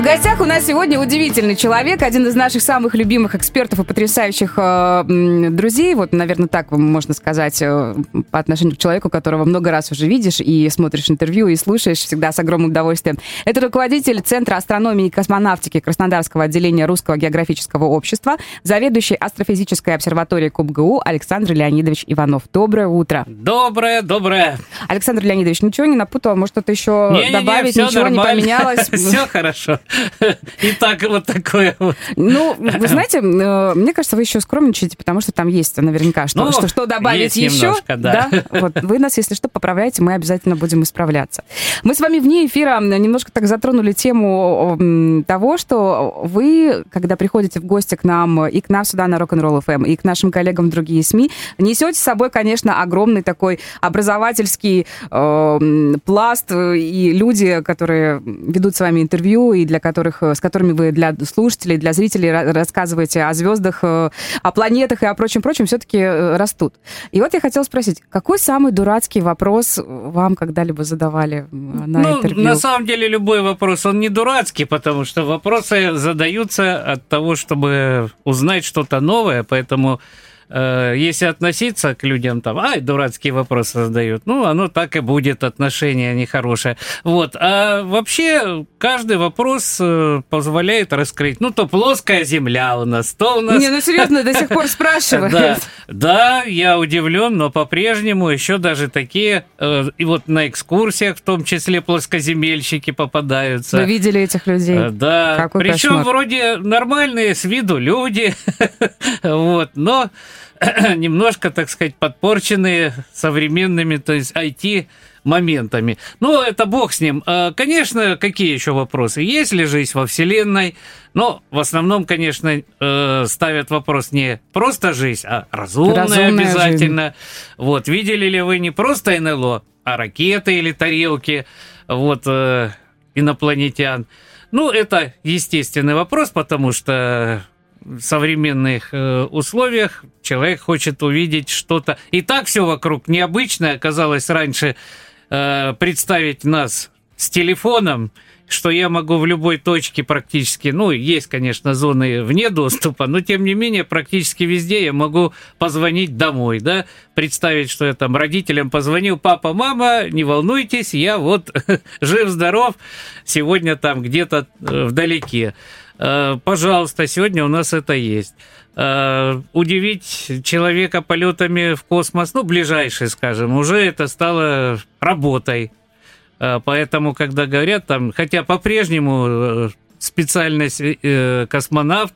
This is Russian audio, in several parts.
В гостях у нас сегодня удивительный человек, один из наших самых любимых экспертов и потрясающих э, друзей. Вот, наверное, так можно сказать э, по отношению к человеку, которого много раз уже видишь и смотришь интервью и слушаешь всегда с огромным удовольствием. Это руководитель Центра астрономии и космонавтики Краснодарского отделения Русского географического общества, заведующий астрофизической обсерваторией КубГУ Александр Леонидович Иванов. Доброе утро. Доброе, доброе. Александр Леонидович, ничего не напутал? Может, что-то еще не, добавить? Не, не, ничего нормально. не поменялось? Все хорошо. И так вот такое вот. Ну, вы знаете, э, мне кажется, вы еще скромничаете, потому что там есть наверняка что, Ну, что, что добавить еще. немножко, да. Вот, вы нас, если что, поправляете, мы обязательно будем исправляться. Мы с вами вне эфира немножко так затронули тему того, что вы, когда приходите в гости к нам и к нам сюда на Rock'n'Roll FM, и к нашим коллегам в другие СМИ, несете с собой, конечно, огромный такой образовательский э, пласт э, и люди, которые ведут с вами интервью и для которых, э, с которыми вы для слушателей, для зрителей ра- рассказываете о звездах, э, о планетах и о прочем-прочем, все-таки э, растут. И вот я хотела спросить, какой самый дурацкий вопрос вам когда-либо задавали на ну, интервью? на самом деле любой вопрос, он не дурацкий, потому что вопросы задаются от того, чтобы узнать что-то новое, поэтому э, если относиться к людям там, ай, дурацкие вопросы задают, ну, оно так и будет, отношение нехорошее. Вот. А вообще каждый вопрос э, позволяет раскрыть, ну, то плоская земля у нас, то у нас... Не, ну серьезно, до сих пор спрашивают. Да, да, я удивлен, но по-прежнему еще даже такие, э, и вот на экскурсиях в том числе плоскоземельщики попадаются. Вы видели этих людей? Э, Да, Какой причем кошмар. вроде нормальные с виду люди, вот, но немножко, так сказать, подпорченные современными, то есть IT моментами. Ну, это бог с ним. А, Конечно, какие еще вопросы? Есть ли жизнь во Вселенной? Но в основном, конечно, э, ставят вопрос не просто жизнь, а разумная, Разумная обязательно. Вот, видели ли вы не просто НЛО, а ракеты или тарелки, вот, э, инопланетян? Ну, это естественный вопрос, потому что современных э, условиях человек хочет увидеть что-то. И так все вокруг необычное оказалось раньше э, представить нас с телефоном, что я могу в любой точке практически, ну, есть, конечно, зоны вне доступа, но тем не менее практически везде я могу позвонить домой, да, представить, что я там родителям позвонил, папа, мама, не волнуйтесь, я вот жив-здоров, сегодня там где-то э, вдалеке. Э, Пожалуйста, сегодня у нас это есть. Э, Удивить человека полетами в космос, ну, ближайший, скажем, уже это стало работой. Э, Поэтому, когда говорят там, хотя по-прежнему специальность космонавт,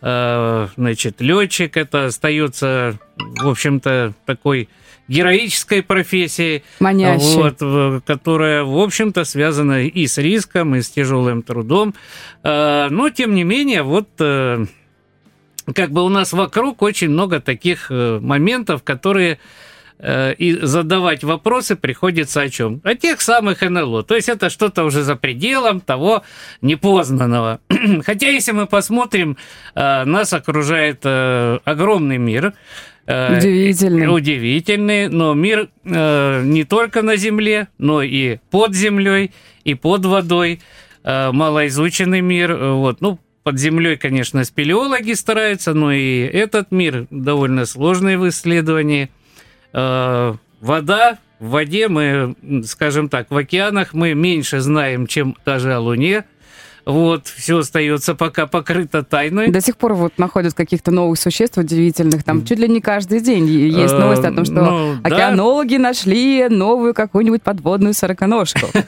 значит, летчик, это остается, в общем-то, такой героической профессией, Манящий. вот, которая, в общем-то, связана и с риском, и с тяжелым трудом. Э, Но, тем не менее, вот э, как бы у нас вокруг очень много таких э, моментов, которые э, и задавать вопросы приходится о чем? О тех самых НЛО. То есть это что-то уже за пределом того непознанного. Хотя если мы посмотрим, нас окружает огромный мир. Э, Удивительный. Удивительный, но мир э, не только на Земле, но и под землей, и под водой. Э, малоизученный мир. Вот, ну, под землей, конечно, спелеологи стараются, но и этот мир довольно сложный в исследовании. Э, Вода, в воде мы, скажем так, в океанах мы меньше знаем, чем даже о Луне. Вот, все остается пока покрыто тайной. До сих пор вот находят каких-то новых существ удивительных. Там чуть ли не каждый день есть Э, новость о том, что ну, да. океанологи нашли новую какую-нибудь подводную сороконожку.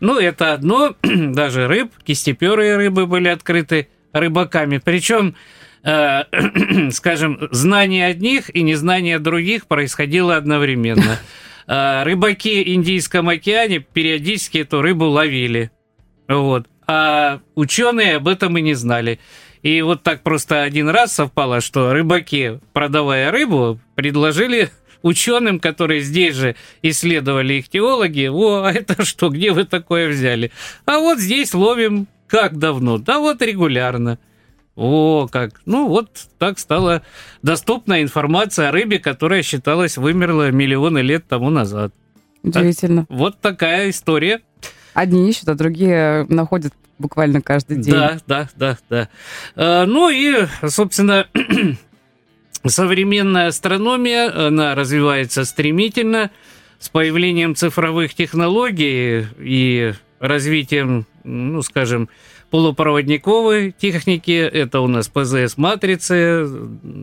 Ну, это одно. Даже рыб, кистеперые рыбы были открыты рыбаками. Причем, э, скажем, знание одних и незнание других происходило одновременно. Э, Рыбаки в Индийском океане периодически эту рыбу ловили. Вот. А ученые об этом и не знали. И вот так просто один раз совпало, что рыбаки, продавая рыбу, предложили ученым, которые здесь же исследовали их теологи, о, а это что, где вы такое взяли? А вот здесь ловим как давно? Да вот регулярно. О, как. Ну, вот так стала доступна информация о рыбе, которая считалась вымерла миллионы лет тому назад. Удивительно. Так, вот такая история. Одни ищут, а другие находят буквально каждый день. Да, да, да, да. А, ну и, собственно, современная астрономия, она развивается стремительно с появлением цифровых технологий и развитием, ну, скажем, полупроводниковой техники. Это у нас ПЗС-матрицы,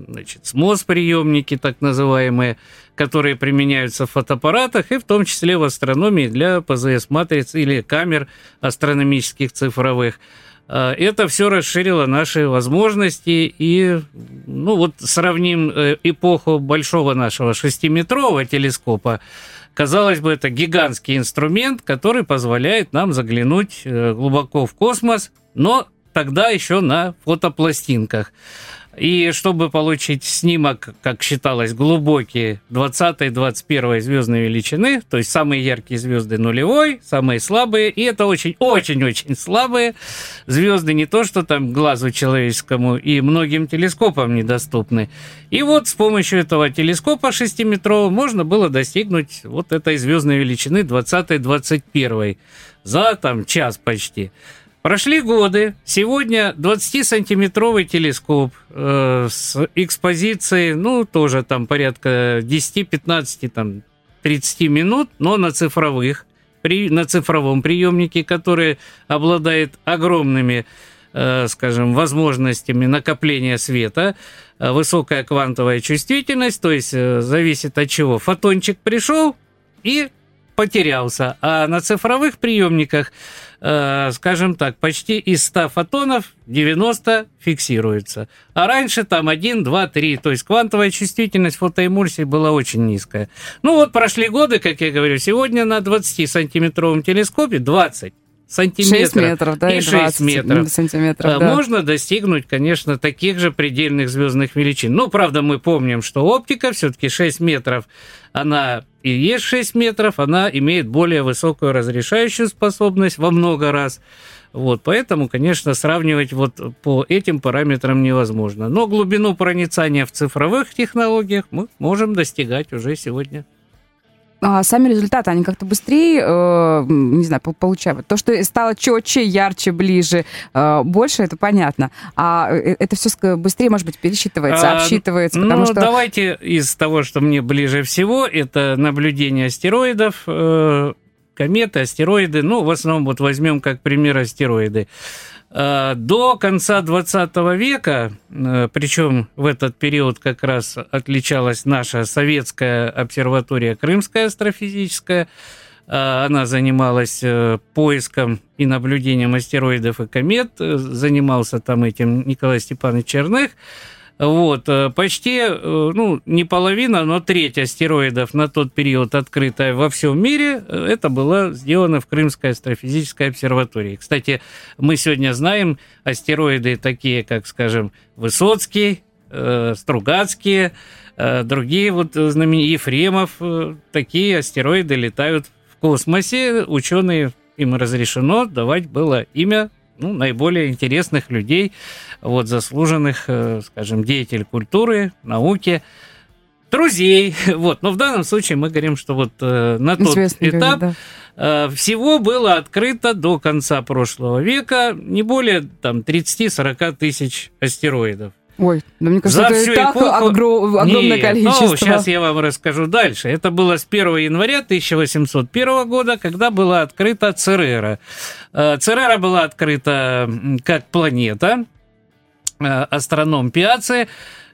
значит, СМОС-приемники, так называемые, которые применяются в фотоаппаратах и в том числе в астрономии для ПЗС-матриц или камер астрономических цифровых. А, это все расширило наши возможности, и ну вот сравним э, эпоху большого нашего шестиметрового телескопа Казалось бы, это гигантский инструмент, который позволяет нам заглянуть э, глубоко в космос, но тогда еще на фотопластинках. И чтобы получить снимок, как считалось, глубокий 20-21 звездной величины, то есть самые яркие звезды нулевой, самые слабые, и это очень-очень-очень слабые звезды, не то что там глазу человеческому и многим телескопам недоступны. И вот с помощью этого телескопа 6-метрового можно было достигнуть вот этой звездной величины 20-21 за там час почти. Прошли годы. Сегодня 20-сантиметровый телескоп э, с экспозицией, ну, тоже там порядка 10-15, там, 30 минут, но на цифровых, при, на цифровом приемнике, который обладает огромными, э, скажем, возможностями накопления света, э, высокая квантовая чувствительность, то есть э, зависит от чего. Фотончик пришел и потерялся. А на цифровых приемниках, э, скажем так, почти из 100 фотонов 90 фиксируется. А раньше там 1, 2, 3. То есть квантовая чувствительность фотоэмульсии была очень низкая. Ну вот прошли годы, как я говорю, сегодня на 20-сантиметровом телескопе 20 сантиметров 6 метров, да, и 6 метров сантиметров, да. можно достигнуть, конечно, таких же предельных звездных величин. Ну, правда, мы помним, что оптика все-таки 6 метров, она и есть 6 метров, она имеет более высокую разрешающую способность во много раз. Вот, поэтому, конечно, сравнивать вот по этим параметрам невозможно. Но глубину проницания в цифровых технологиях мы можем достигать уже сегодня а сами результаты, они как-то быстрее, э, не знаю, получают. То, что стало четче, ярче, ближе, э, больше, это понятно. А э, это все быстрее, может быть, пересчитывается, а, обсчитывается, потому ну, что... давайте из того, что мне ближе всего, это наблюдение астероидов, э, кометы, астероиды. Ну, в основном вот возьмем как пример астероиды. Э, до конца 20 века, э, причем в этот период как раз отличалась наша советская обсерватория Крымская астрофизическая, э, она занималась поиском и наблюдением астероидов и комет, занимался там этим Николай Степанович Черных. Вот, э, почти, э, ну, не половина, но треть астероидов на тот период, открытая во всем мире, э, это было сделано в Крымской астрофизической обсерватории. Кстати, мы сегодня знаем астероиды такие, как, скажем, Высоцкий, Стругацкие, другие вот знаменитые Ефремов, такие астероиды летают в космосе. Ученые им разрешено давать было имя ну, наиболее интересных людей, вот, заслуженных, э, скажем, деятелей культуры, науки, друзей. Вот. Но в данном случае мы говорим, что вот э, на тот Известный этап говорит, да. э, всего было открыто до конца прошлого века не более там, 30-40 тысяч астероидов. Ой, да мне кажется, За это и так эпоху... огромное Нет, количество. Ну, сейчас я вам расскажу дальше. Это было с 1 января 1801 года, когда была открыта Церера. Э, Церера была открыта как планета. Э, астроном Пиаци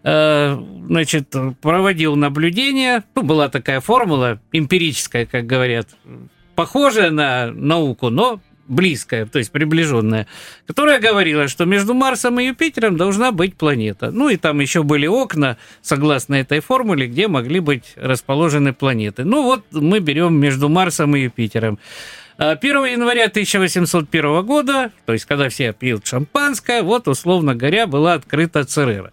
э, значит, проводил наблюдения. Ну, была такая формула эмпирическая, как говорят, похожая на науку, но близкая, то есть приближенная, которая говорила, что между Марсом и Юпитером должна быть планета. Ну и там еще были окна, согласно этой формуле, где могли быть расположены планеты. Ну вот мы берем между Марсом и Юпитером. 1 а января 1801 года, то есть когда все пьют шампанское, вот, условно говоря, была открыта Церера.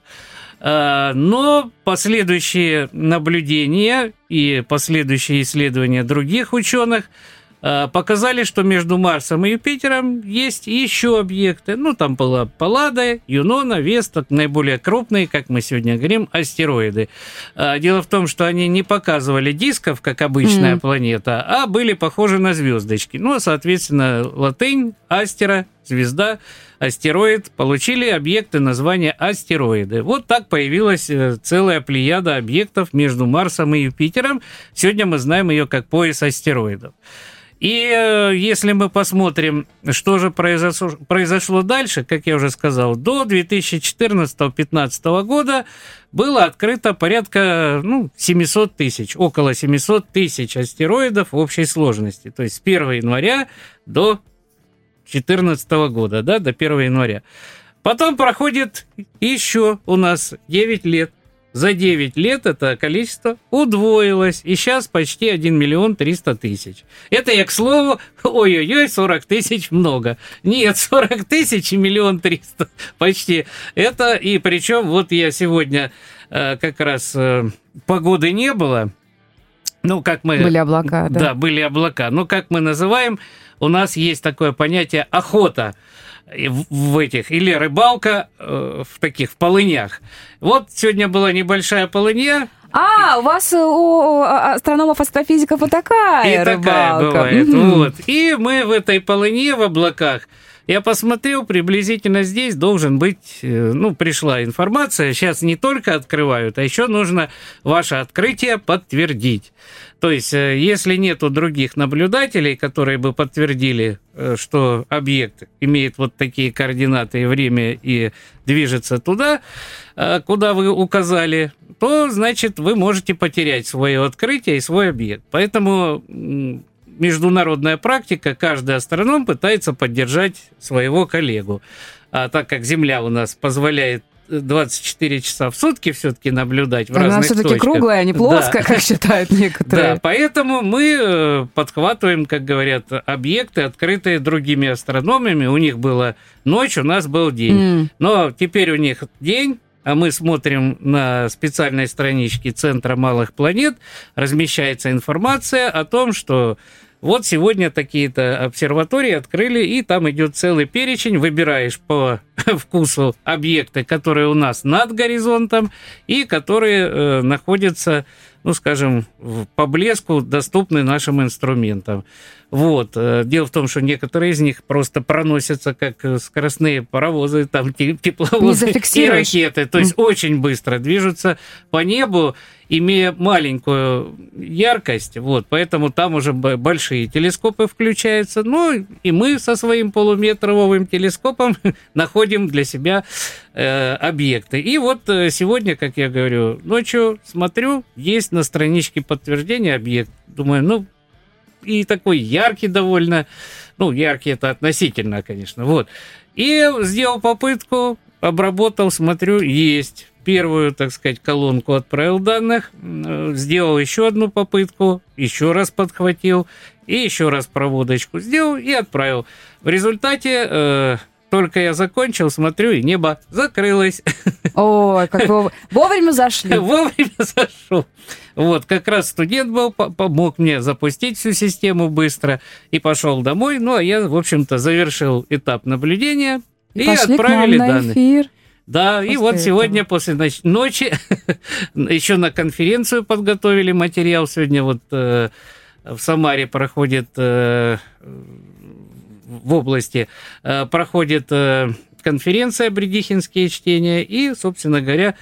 А, но последующие наблюдения и последующие исследования других ученых – показали, что между Марсом и Юпитером есть еще объекты. Ну, там была Паллада, Юнона, Веста, наиболее крупные, как мы сегодня говорим, астероиды. Э, дело в том, что они не показывали дисков, как обычная mm. планета, а были похожи на звездочки. Ну, соответственно, латынь, астера, звезда, астероид, получили объекты названия астероиды. Вот так появилась э, целая плеяда объектов между Марсом и Юпитером. Сегодня мы знаем ее как пояс астероидов. И э, если мы посмотрим, что же произошло, произошло дальше, как я уже сказал, до 2014-2015 года было открыто порядка ну, 700 тысяч, около 700 тысяч астероидов общей сложности. То есть с 1 января до 2014 года, да, до 1 января. Потом проходит еще у нас 9 лет. За 9 лет это количество удвоилось, и сейчас почти 1 миллион 300 тысяч. Это я, к слову, ой-ой-ой, 40 тысяч много. Нет, 40 тысяч и миллион триста почти. Это, и причем вот я сегодня э, как раз э, погоды не было, ну, как мы... Были облака, да. Да, были облака. Ну, как мы называем, у нас есть такое понятие охота в этих, или рыбалка э, в таких, в полынях. Вот сегодня была небольшая полынья, а, у вас у астрономов, астрофизиков вот такая И рыбалка. такая бывает, mm-hmm. вот. И мы в этой полыне в облаках я посмотрел, приблизительно здесь должен быть, э, ну, пришла информация, сейчас не только открывают, а еще нужно ваше открытие подтвердить. То есть, э, если нету других наблюдателей, которые бы подтвердили, э, что объект имеет вот такие координаты и время и движется туда, куда вы указали, то, значит, вы можете потерять свое открытие и свой объект. Поэтому международная практика, каждый астроном пытается поддержать своего коллегу. А так как Земля у нас позволяет 24 часа в сутки все-таки наблюдать в Она разных все-таки точках. круглая, а не плоская, да. как считают некоторые. Да, поэтому мы э, подхватываем, как говорят, объекты, открытые другими астрономами. У них была ночь, у нас был день. Mm. Но теперь у них день, а мы смотрим на специальной страничке Центра малых планет, размещается информация о том, что вот сегодня такие-то обсерватории открыли, и там идет целый перечень, выбираешь по вкусу объекты, которые у нас над горизонтом и которые э, находятся ну, скажем, по блеску доступны нашим инструментам. Вот. Э, дело в том, что некоторые из них просто проносятся как скоростные паровозы, там тепловозы и ракеты. То есть очень быстро движутся по небу, имея маленькую яркость. Вот. Поэтому там уже большие телескопы включаются. Ну, и мы со своим полуметровым телескопом находим для себя э, объекты. И вот э, сегодня, как я говорю, ночью смотрю, есть на страничке подтверждения объект. Думаю, ну, и такой яркий довольно. Ну, яркий это относительно, конечно. Вот. И сделал попытку, обработал, смотрю, есть. Первую, так сказать, колонку отправил данных, э, сделал еще одну попытку, еще раз подхватил, и еще раз проводочку сделал и отправил. В результате э, только я закончил, смотрю, и небо закрылось. Ой, как вы вовремя зашли. Вовремя зашел. Вот, как раз студент был, помог мне запустить всю систему быстро и пошел домой. Ну, а я, в общем-то, завершил этап наблюдения и, и отправили данные. Эфир. Да, после и вот этого. сегодня после ночи еще на конференцию подготовили материал. Сегодня вот э, в Самаре проходит э, в области э, проходит э, конференция «Бредихинские чтения», и, собственно говоря,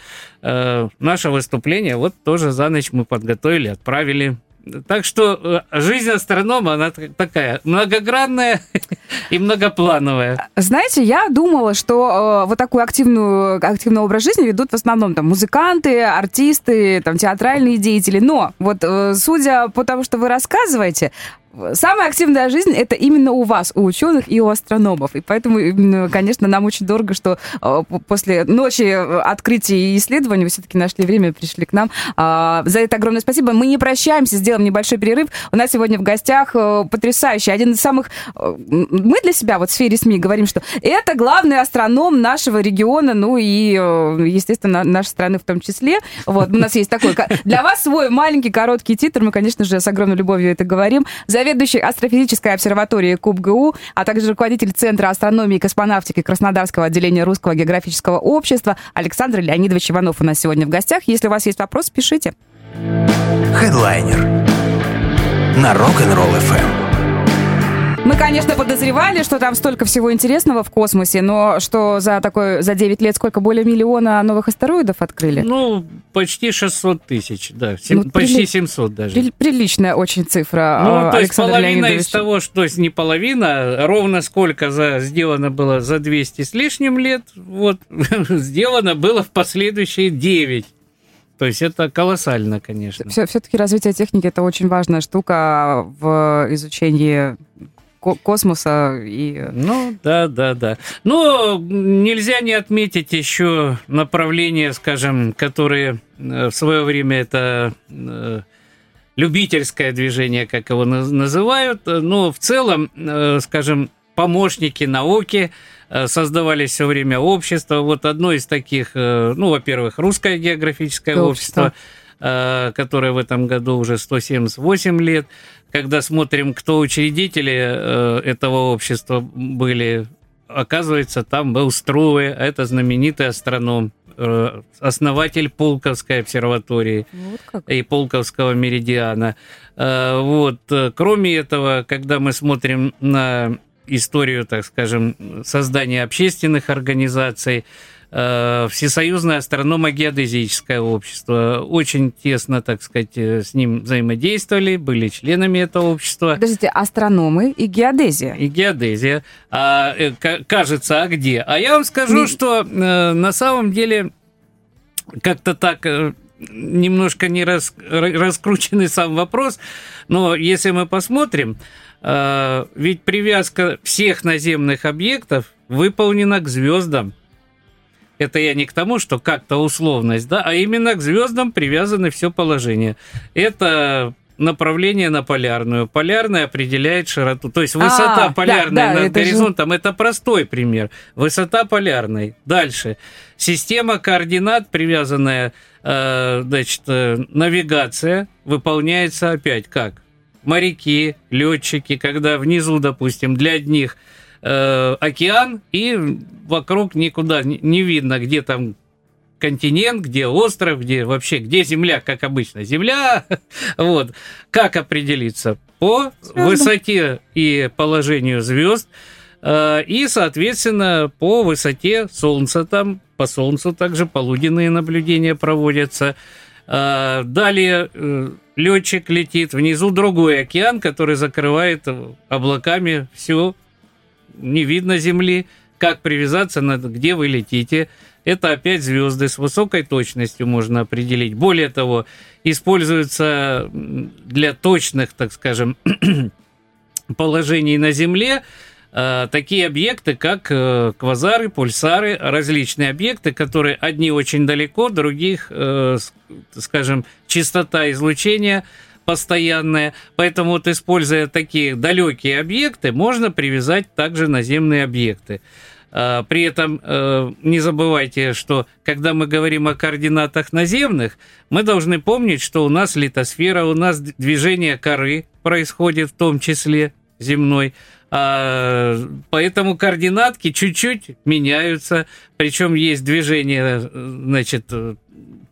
э, наше выступление вот тоже за ночь мы подготовили, отправили так что жизнь астронома, она такая многогранная и многоплановая. Знаете, я думала, что э, вот такую активную, активный образ жизни ведут в основном там музыканты, артисты, там театральные деятели. Но вот э, судя по тому, что вы рассказываете, Самая активная жизнь это именно у вас, у ученых и у астрономов. И поэтому, конечно, нам очень дорого, что э, после ночи открытий и исследований вы все-таки нашли время, пришли к нам. А, за это огромное спасибо. Мы не прощаемся, сделаем небольшой перерыв. У нас сегодня в гостях э, потрясающий, один из самых, э, мы для себя вот в сфере СМИ говорим, что это главный астроном нашего региона, ну и, э, естественно, нашей страны в том числе. Вот, у нас есть такой... Для вас свой маленький короткий титр, мы, конечно же, с огромной любовью это говорим. Заведующий астрофизической обсерваторией КубГУ, а также руководитель Центра астрономии и космонавтики Краснодарского отделения Русского географического общества Александр Леонидович Иванов у нас сегодня в гостях. Если у вас есть вопрос, пишите. Хедлайнер на Rock'n'Roll FM. Мы, конечно, подозревали, что там столько всего интересного в космосе, но что за такой за 9 лет сколько более миллиона новых астероидов открыли? Ну, почти 600 тысяч, да, 7, ну, почти прили... 700 даже. Приличная очень цифра. Ну, то есть половина из того, что то есть не половина, ровно сколько за, сделано было за 200 с лишним лет, вот, сделано было в последующие 9. То есть это колоссально, конечно. Все-таки развитие техники это очень важная штука в изучении космоса и... Ну, да, да, да. Но нельзя не отметить еще направления, скажем, которые э, в свое время это э, любительское движение, как его называют, но в целом, э, скажем, помощники науки создавались все время общества. Вот одно из таких, ну, во-первых, русское географическое общество, общество которое в этом году уже 178 лет когда смотрим, кто учредители э, этого общества были, оказывается, там был Струве, это знаменитый астроном, э, основатель Пулковской обсерватории вот и Пулковского меридиана. Э, вот. Кроме этого, когда мы смотрим на историю, так скажем, создания общественных организаций, Э, Всесоюзное астрономо-геодезическое общество. Очень тесно, так сказать, э, с ним взаимодействовали, были членами этого общества. Подождите, астрономы и геодезия? И геодезия. А, э, кажется, а где? А я вам скажу, Не... что на самом деле как-то так немножко не рас, раскрученный сам вопрос, но если мы посмотрим, ведь привязка всех наземных объектов выполнена к звездам. Это я не к тому, что как-то условность, да, а именно к звездам привязаны все положение. Это направление на полярную. Полярная определяет широту. То есть высота а, полярной да, да, над это горизонтом же... это простой пример. Высота полярной. Дальше. Система координат, привязанная, э, значит, э, навигация, выполняется опять как? Моряки, летчики, когда внизу, допустим, для одних э, океан, и вокруг никуда не видно, где там континент, где остров, где вообще, где Земля, как обычно. Земля, вот, как определиться? По Звездам. высоте и положению звезд, э, и, соответственно, по высоте Солнца там, по Солнцу также полуденные наблюдения проводятся. Э, далее э, летчик летит, внизу другой океан, который закрывает облаками все не видно Земли, как привязаться, где вы летите. Это опять звезды с высокой точностью можно определить. Более того, используются для точных, так скажем, положений на Земле э, такие объекты, как э, квазары, пульсары, различные объекты, которые одни очень далеко, других, э, скажем, частота излучения – постоянная. Поэтому вот используя такие далекие объекты, можно привязать также наземные объекты. А, при этом э, не забывайте, что когда мы говорим о координатах наземных, мы должны помнить, что у нас литосфера, у нас движение коры происходит в том числе земной. А, поэтому координатки чуть-чуть меняются, причем есть движение значит,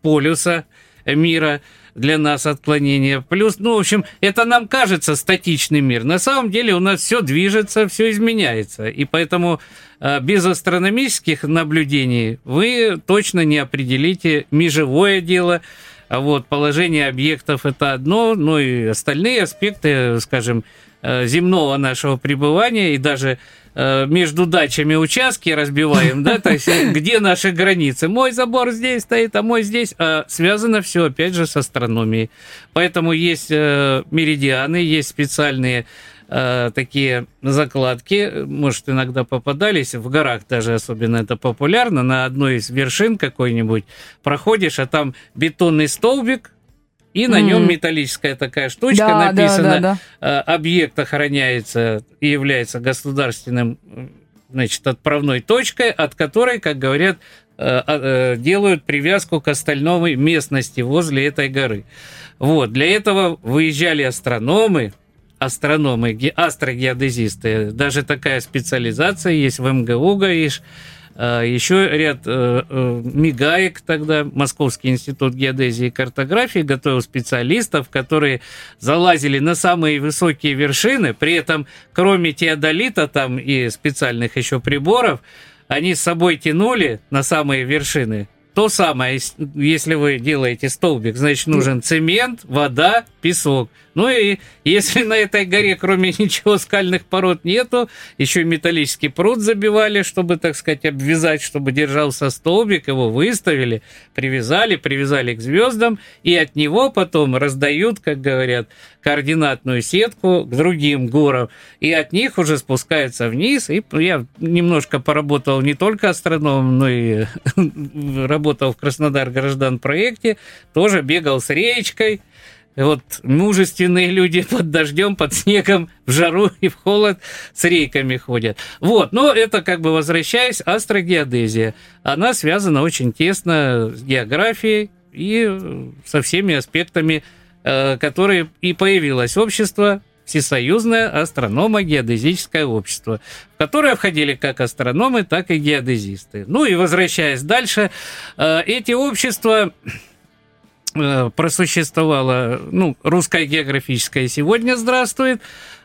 полюса мира, для нас отклонения. Плюс, ну, в общем, это нам кажется статичный мир. На самом деле у нас все движется, все изменяется. И поэтому э, без астрономических наблюдений вы точно не определите межевое дело. А вот положение объектов это одно, но и остальные аспекты, скажем, э, земного нашего пребывания и даже между дачами участки разбиваем, да, то есть э, где наши границы. Мой забор здесь стоит, а мой здесь. А связано все, опять же, с астрономией. Поэтому есть э, меридианы, есть специальные такие закладки, может, иногда попадались, в горах даже особенно это популярно, на одной из вершин какой-нибудь проходишь, а там бетонный столбик, и на нем металлическая такая штучка Да, написана. да, да. э, Объект охраняется и является государственным значит, отправной точкой, от которой, как говорят, э, э, делают привязку к остальной местности возле этой горы. Вот, для этого выезжали астрономы, астрономы, ге- астрогеодезисты. Даже такая специализация есть в МГУ, гаишь. А, Еще ряд э, э, МИГАЕК тогда, Московский институт геодезии и картографии, готовил специалистов, которые залазили на самые высокие вершины, при этом кроме теодолита там и специальных еще приборов, они с собой тянули на самые вершины. То самое, ес- если вы делаете столбик, значит, нужен цемент, вода, песок. Ну и если на этой горе, кроме ничего, скальных пород нету, еще металлический пруд забивали, чтобы, так сказать, обвязать, чтобы держался столбик, его выставили, привязали, привязали к звездам, и от него потом раздают, как говорят, координатную сетку к другим горам, и от них уже спускаются вниз, и я немножко поработал не только астрономом, но и работал в Краснодар граждан проекте, тоже бегал с речкой, вот мужественные люди под дождем, под снегом, в жару и в холод с рейками ходят. Вот, но это как бы возвращаясь, астрогеодезия. Она связана очень тесно с географией и э, со всеми аспектами, э, которые и появилось общество Всесоюзное астрономо-геодезическое общество, в которое входили как астрономы, так и геодезисты. Ну и возвращаясь дальше, э, эти общества э, просуществовало, ну, русское географическое сегодня здравствует,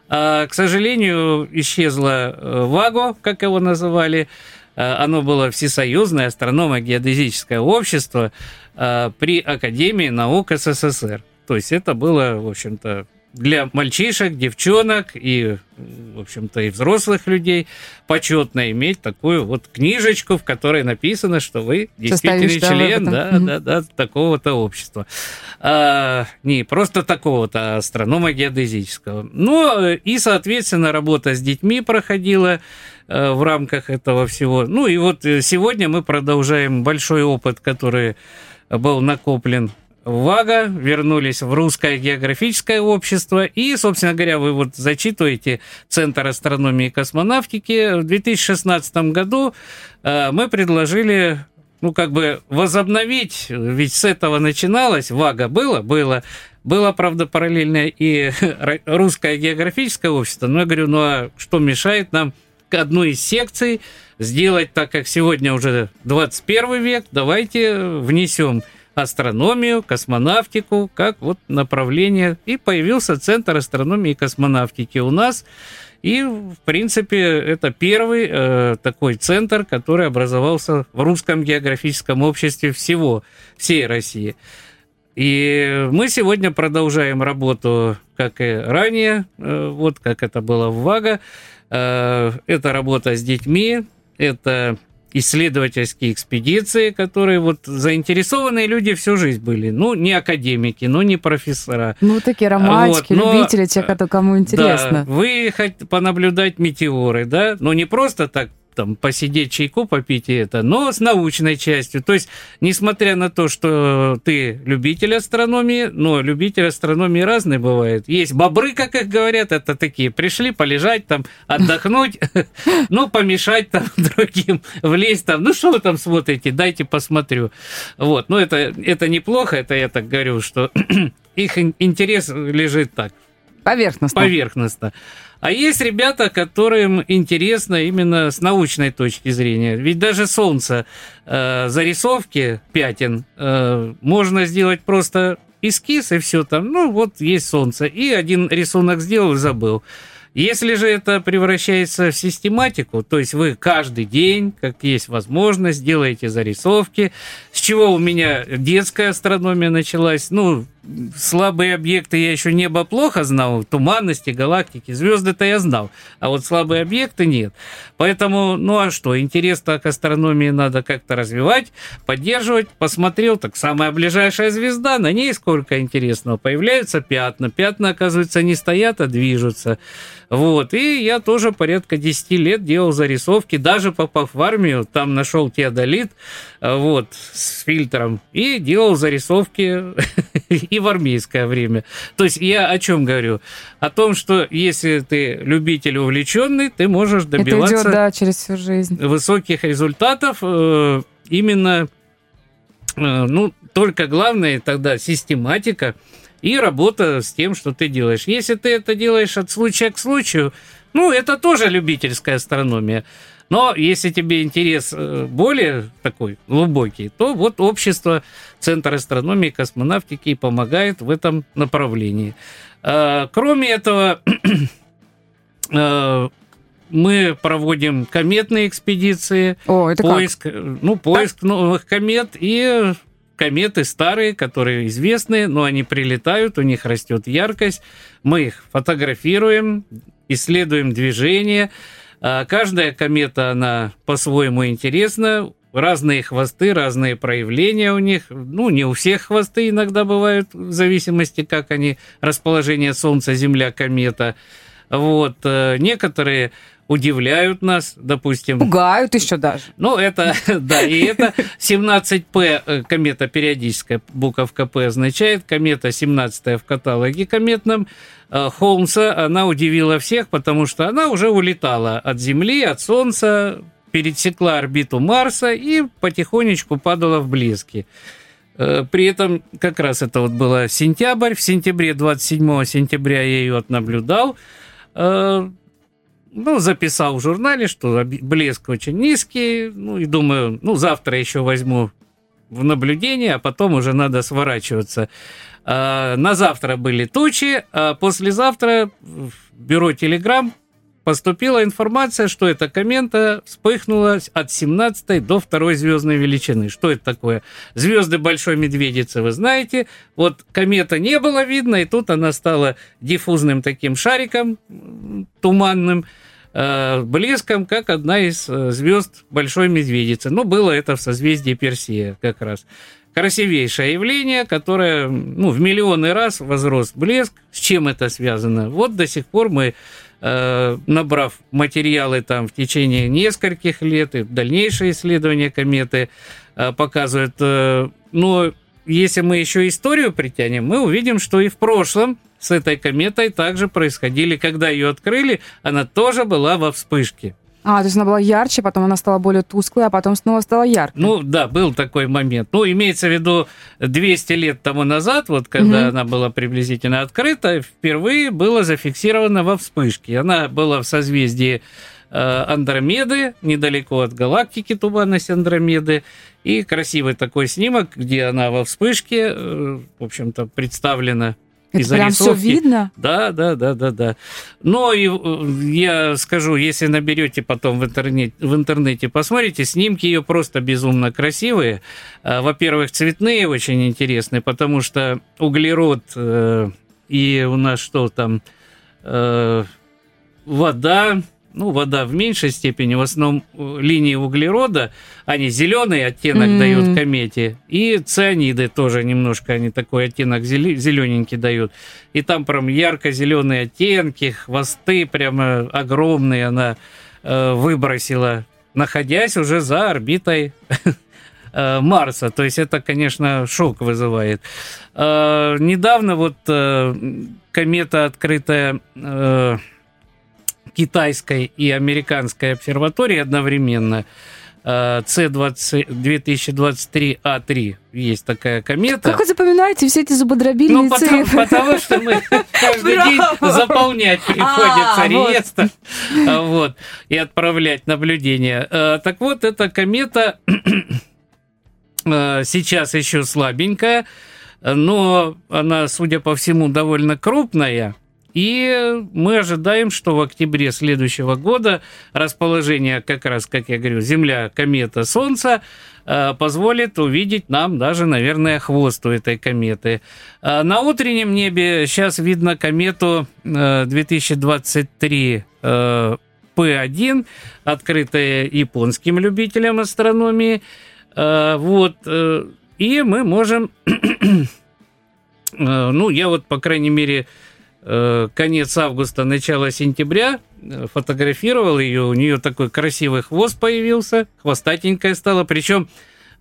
а, к сожалению, исчезло э, ВАГО, как его называли, Э, оно было Всесоюзное астрономо-геодезическое общество при Академии наук СССР. То есть это было, в общем-то, для мальчишек, девчонок и, в общем-то, и взрослых людей почетно иметь такую вот книжечку, в которой написано, что вы действительно член да, да, да, такого-то общества. А, не просто такого-то, а астрономо-геодезического. Ну, э, и, соответственно, работа с детьми проходила э, в рамках этого всего. Ну, и вот э, сегодня мы продолжаем большой опыт, который был накоплен ВАГа, вернулись в Русское географическое общество, и, собственно говоря, вы вот зачитываете Центр астрономии и космонавтики. В 2016 году э, мы предложили ну, как бы возобновить, ведь с этого начиналось, ВАГа было, было, было, правда, параллельно и русское географическое общество, но я говорю, ну а что мешает нам одну из секций сделать, так как сегодня уже 21 век, давайте внесем астрономию, космонавтику, как вот направление. И появился Центр астрономии и космонавтики у нас. И, в принципе, это первый э, такой центр, который образовался в русском географическом обществе всего, всей России. И мы сегодня продолжаем работу, как и ранее, э, вот как это было в ВАГа. Э, это работа с детьми, это исследовательские экспедиции, которые вот заинтересованные люди всю жизнь были. Ну, не академики, ну, не профессора. Ну, такие романтики, Вот, но- любители, те, кто- кому интересно. Да, вы хоть понаблюдать метеоры, да, но не просто так там посидеть чайку попить и это, но с научной частью. То есть, несмотря на то, что ты любитель астрономии, но любитель астрономии разный бывает. Есть бобры, как их говорят, это такие, пришли полежать там, отдохнуть, ну, помешать там другим, влезть там, ну, что вы там смотрите, дайте посмотрю. Вот, ну, это, это неплохо, это я так говорю, что их ин- интерес лежит так, Поверхностно. поверхностно. А есть ребята, которым интересно именно с научной точки зрения. Ведь даже Солнце, э, зарисовки пятен, э, можно сделать просто эскиз и все там. Ну, вот есть Солнце. И один рисунок сделал и забыл. Если же это превращается в систематику, то есть вы каждый день, как есть возможность, делаете зарисовки, с чего у меня детская астрономия началась, ну, слабые объекты я еще небо плохо знал, туманности, галактики, звезды-то я знал, а вот слабые объекты нет. Поэтому, ну а что, интерес-то к астрономии надо как-то развивать, поддерживать. Посмотрел, так самая ближайшая звезда, на ней сколько интересного. Появляются пятна, пятна, оказывается, не стоят, а движутся. Вот, и я тоже порядка 10 лет делал зарисовки, даже попав в армию, там нашел теодолит, вот, с фильтром, и делал зарисовки и в армейское время. То есть я о чем говорю? О том, что если ты любитель увлеченный, ты можешь добиваться Это идет, да, через всю жизнь. высоких результатов э, именно, э, ну, только главное тогда систематика и работа с тем, что ты делаешь. Если ты это делаешь от случая к случаю, ну, это тоже любительская астрономия. Но если тебе интерес э, более такой глубокий, то вот общество Центр астрономии и космонавтики помогает в этом направлении. А, кроме этого, э, мы проводим кометные экспедиции, О, это поиск, ну, поиск новых комет и кометы старые, которые известны, но они прилетают, у них растет яркость, мы их фотографируем, исследуем движение. А Каждая комета, она по-своему интересна, разные хвосты, разные проявления у них. Ну, не у всех хвосты иногда бывают, в зависимости, как они, расположение Солнца, Земля, комета. Вот. э, Некоторые удивляют нас, допустим. Пугают еще даже. Ну, это, да, и это 17П, э, комета периодическая, буковка П означает, комета 17 в каталоге кометном э, Холмса, она удивила всех, потому что она уже улетала от Земли, от Солнца, пересекла орбиту Марса и потихонечку падала в блески. Э, При этом как раз это вот было сентябрь, в сентябре, 27 сентября я ее отнаблюдал, Э, ну, записал в журнале, что блеск очень низкий, ну, и думаю, ну, завтра еще возьму в наблюдение, а потом уже надо сворачиваться. А, На завтра были тучи, а послезавтра в бюро Телеграм поступила информация, что эта комета вспыхнула от 17 до 2 звездной величины. Что это такое? Звезды Большой Медведицы, вы знаете. Вот комета не было видно, и тут она стала диффузным таким шариком туманным, э, блеском, как одна из э, звезд Большой Медведицы. Ну, было это в созвездии Персея как раз. Красивейшее явление, которое ну, в миллионы раз возрос блеск. С чем это связано? Вот до сих пор мы набрав материалы там в течение нескольких лет, и дальнейшие исследования кометы э, показывают. э, но если мы еще историю притянем, мы увидим, что и в прошлом с этой кометой также происходили. Когда ее открыли, она тоже была во вспышке. А, то есть она была ярче, потом она стала более тусклой, а потом снова стала яркой. Ну да, был такой момент. Ну, имеется в виду 200 лет тому назад, вот когда Мгм. она была приблизительно открыта, впервые было зафиксировано во вспышке. Она была в созвездии э, Андромеды, недалеко от галактики туманность Андромеды. И красивый такой снимок, где она во вспышке, э, в общем-то, представлена Это прям все видно? Да, да, да, да, да. Но и э, я скажу, если наберете потом в интернете, в интернете посмотрите, снимки ее просто безумно красивые. А, Во-первых, цветные очень интересные, потому что углерод э, и у нас что там э, вода, ну, вода в меньшей степени, в основном э, линии углерода, они зеленый оттенок М. дают комете, и цианиды тоже немножко, они такой оттенок зелененький дают. И там прям ярко-зеленые оттенки, хвосты прямо огромные она э, выбросила, находясь уже за орбитой э, Марса. То есть это, конечно, шок вызывает. Э, недавно вот э, комета, открытая э, китайской и американской обсерватории одновременно, э, C20 2023А3 есть такая комета. Как вы запоминаете все эти зубодробильные Ну, потому, цифры? потому что мы каждый день заполнять приходится А, вот. реестр а, вот, и отправлять наблюдения. Э, Так вот, эта комета э, сейчас еще слабенькая, но она, судя по всему, довольно крупная. И мы ожидаем, что в октябре следующего года расположение, как раз, как я говорю, Земля, комета, Солнце э, позволит увидеть нам даже, наверное, хвост у этой кометы. А На утреннем небе сейчас видно комету э, 2023 э, P1, открытая японским любителям астрономии. Э, Вот. э, И мы можем... э, Ну, я вот, по крайней мере, э, конец августа, начало сентября э, фотографировал ее. У нее такой красивый хвост появился, хвостатенькая стала. Причем Э,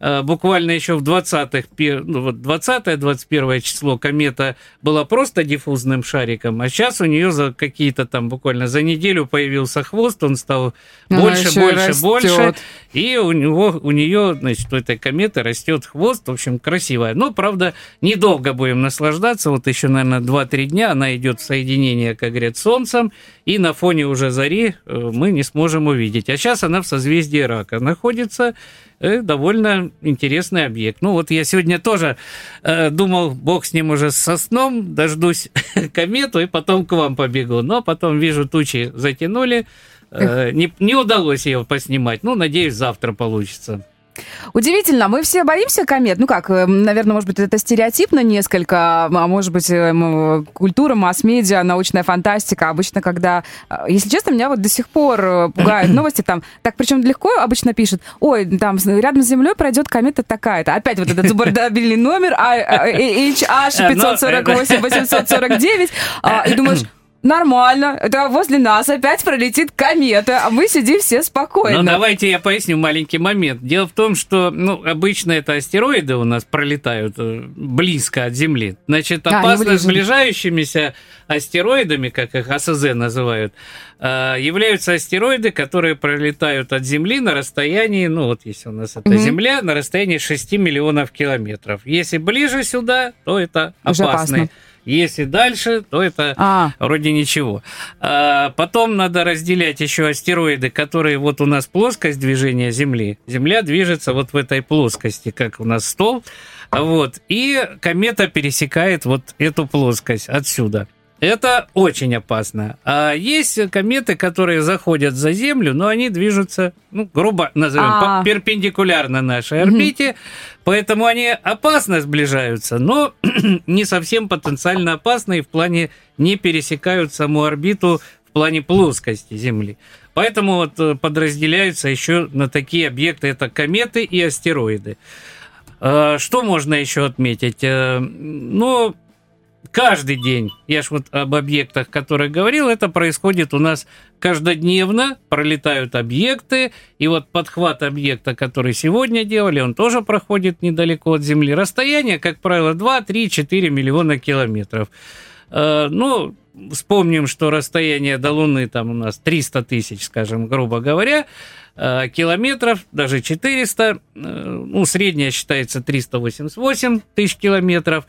буквально еще в 20-х, ну, вот 20-21 число комета была просто диффузным шариком, а сейчас у нее за какие-то там буквально за неделю появился хвост, он стал Она больше, больше, растет. больше, и у него, у нее, значит, у этой кометы растет хвост, в общем, красивая. Но, правда, недолго будем наслаждаться, вот еще, наверное, 2-3 дня она идет в соединение, как говорят, с Солнцем, и на фоне уже зари э, мы не сможем увидеть. А сейчас она в созвездии Рака находится, э, довольно интересный объект. Ну вот я сегодня тоже э, думал, бог с ним уже со сном, дождусь комету и потом к вам побегу. Но потом вижу, тучи затянули, э, не, не удалось ее поснимать. Ну, надеюсь, завтра получится. Удивительно, мы все боимся комет. Ну как, э, наверное, может быть, это стереотипно несколько, а может быть, э, культура, масс-медиа, научная фантастика. Обычно, когда, э, если честно, меня вот до сих пор пугают новости там. Так, причем легко обычно пишут, ой, там рядом с Землей пройдет комета такая-то. Опять вот этот зубордобильный номер HH548-849. И думаешь, Нормально. Это возле нас опять пролетит комета, а мы сидим все спокойно. Ну, давайте я поясню маленький момент. Дело в том, что ну, обычно это астероиды у нас пролетают э, близко от Земли. Значит, опасно а, сближающимися астероидами, как их АСЗ называют, э, являются астероиды, которые пролетают от Земли на расстоянии, ну вот если у нас это угу. Земля, на расстоянии 6 миллионов километров. Если ближе сюда, то это опасный. опасно. Если дальше, то это а. вроде ничего. А, потом надо разделять еще астероиды, которые вот у нас плоскость движения Земли. Земля движется вот в этой плоскости, как у нас стол. Вот. И комета пересекает вот эту плоскость отсюда. Это очень опасно. А есть кометы, которые заходят за Землю, но они движутся, ну, грубо назовем, А-а-а. перпендикулярно нашей орбите, угу. поэтому они опасно сближаются, но не совсем потенциально опасны и в плане не пересекают саму орбиту в плане плоскости Земли. Поэтому вот э, подразделяются еще на такие объекты, это кометы и астероиды. А, что можно еще отметить? Э, ну, каждый день, я ж вот об объектах, которые говорил, это происходит у нас каждодневно, пролетают объекты, и вот подхват объекта, который сегодня делали, он тоже проходит недалеко от Земли. Расстояние, как правило, 2, 3, 4 миллиона километров. Э, ну, вспомним, что расстояние до Луны там у нас 300 тысяч, скажем, грубо говоря, э, километров, даже 400, э, ну, средняя считается 388 тысяч километров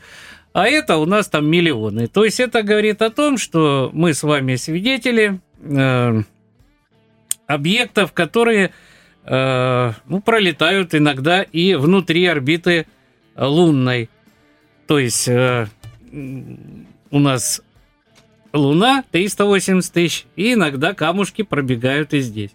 а это у нас там миллионы. То есть это говорит о том, что мы с вами свидетели э, объектов, которые э, ну, пролетают иногда и внутри орбиты лунной. То есть э, у нас Луна 380 тысяч, и иногда камушки пробегают и здесь.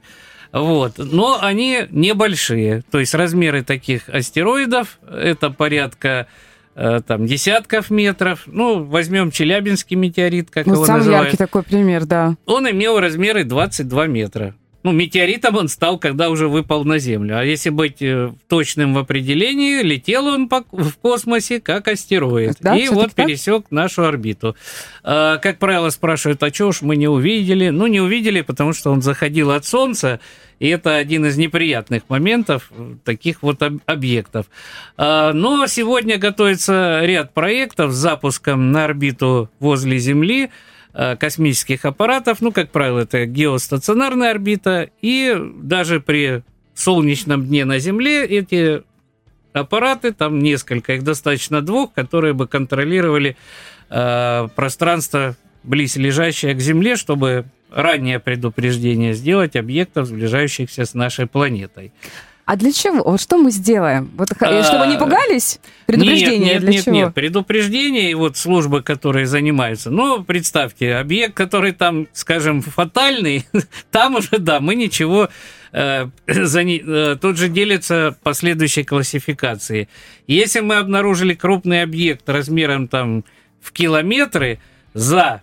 Вот. Но они небольшие. То есть размеры таких астероидов это порядка там десятков метров. Ну, возьмем Челябинский метеорит, как ну, его самый называют. яркий такой пример, да. Он имел размеры 22 метра. Ну, метеоритом он стал, когда уже выпал на Землю. А если быть э, точным в определении, летел он в космосе как астероид. Да, и вот пересек так? нашу орбиту. А, как правило, спрашивают, а что уж мы не увидели? Ну, не увидели, потому что он заходил от Солнца, и это один из неприятных моментов таких вот объектов. А, но сегодня готовится ряд проектов с запуском на орбиту возле Земли – Э, космических аппаратов, ну, как правило, это геостационарная орбита, и даже при солнечном дне на Земле эти аппараты, там несколько, их достаточно двух, которые бы контролировали э, пространство близлежащее к Земле, чтобы раннее предупреждение сделать объектов, сближающихся с нашей планетой. А для чего? Вот что мы сделаем? Вот, а, чтобы не пугались? Предупреждение нет, нет, для нет, чего? Нет, предупреждение и вот службы, которые занимаются. Ну, представьте, объект, который там, скажем, фатальный, там уже, да, мы ничего э, за э, тут же делится по следующей классификации. Если мы обнаружили крупный объект размером там в километры за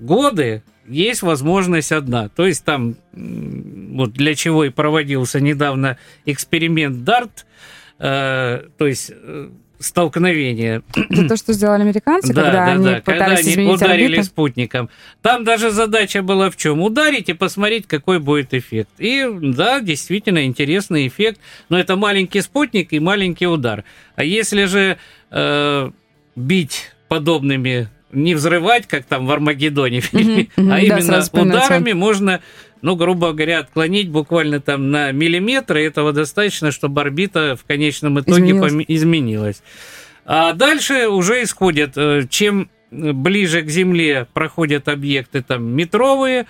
годы, есть возможность одна. То есть там, вот для чего и проводился недавно эксперимент DART, э, то есть э, столкновения. Это то, что сделали американцы, да, когда да, они да, пытались когда они изменить ударили орбиту? спутником. Там даже задача была в чем? Ударить и посмотреть, какой будет эффект. И да, действительно интересный эффект, но это маленький спутник и маленький удар. А если же э, бить подобными не взрывать, как там в Армагеддоне, а именно ударами можно, ну, грубо говоря, отклонить буквально там на миллиметр, и этого достаточно, чтобы орбита в конечном итоге Изменилась. изменилась. А дальше уже исходят, э, чем ближе к Земле проходят объекты там метровые,